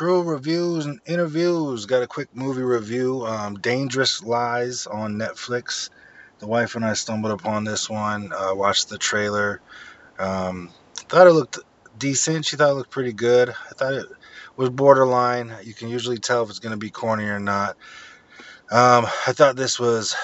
True reviews and interviews. Got a quick movie review. Um, Dangerous Lies on Netflix. The wife and I stumbled upon this one. Uh, watched the trailer. Um, thought it looked decent. She thought it looked pretty good. I thought it was borderline. You can usually tell if it's going to be corny or not. Um, I thought this was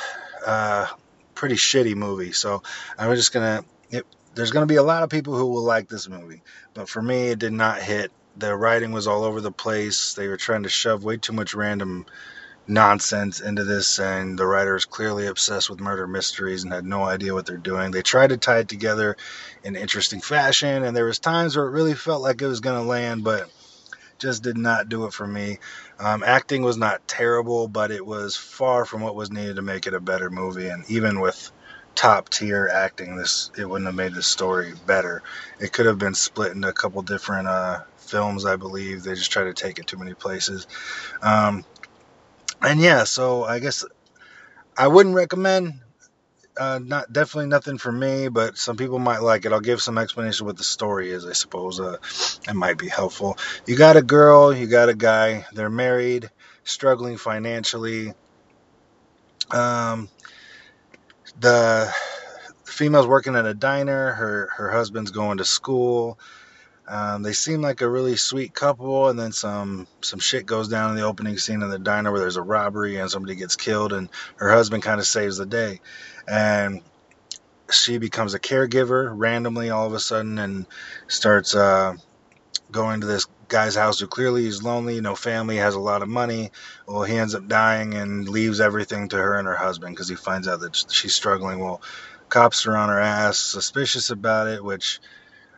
a uh, pretty shitty movie. So I'm just gonna. It, there's gonna be a lot of people who will like this movie, but for me, it did not hit the writing was all over the place. They were trying to shove way too much random nonsense into this, and the writer is clearly obsessed with murder mysteries and had no idea what they're doing. They tried to tie it together in interesting fashion, and there was times where it really felt like it was going to land, but just did not do it for me. Um, acting was not terrible, but it was far from what was needed to make it a better movie, and even with top tier acting, this it wouldn't have made the story better. It could have been split into a couple different uh, films, I believe. They just try to take it too many places. Um, and yeah, so I guess I wouldn't recommend. Uh, not definitely nothing for me, but some people might like it. I'll give some explanation what the story is. I suppose uh, it might be helpful. You got a girl, you got a guy. They're married, struggling financially. Um, the female's working at a diner. Her her husband's going to school. Um, they seem like a really sweet couple, and then some some shit goes down in the opening scene in the diner where there's a robbery and somebody gets killed, and her husband kind of saves the day, and she becomes a caregiver randomly all of a sudden and starts uh, going to this guy's house who clearly is lonely, no family, has a lot of money. Well, he ends up dying and leaves everything to her and her husband because he finds out that she's struggling. Well, cops are on her ass, suspicious about it, which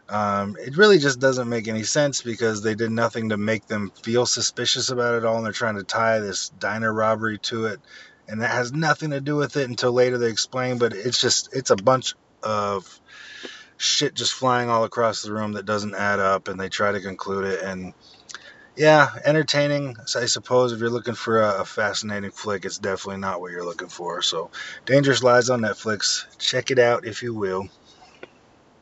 um, it really just doesn't make any sense because they did nothing to make them feel suspicious about it all, and they're trying to tie this diner robbery to it, and that has nothing to do with it until later they explain. But it's just it's a bunch of shit just flying all across the room that doesn't add up, and they try to conclude it. And yeah, entertaining, I suppose. If you're looking for a, a fascinating flick, it's definitely not what you're looking for. So, Dangerous Lies on Netflix. Check it out if you will.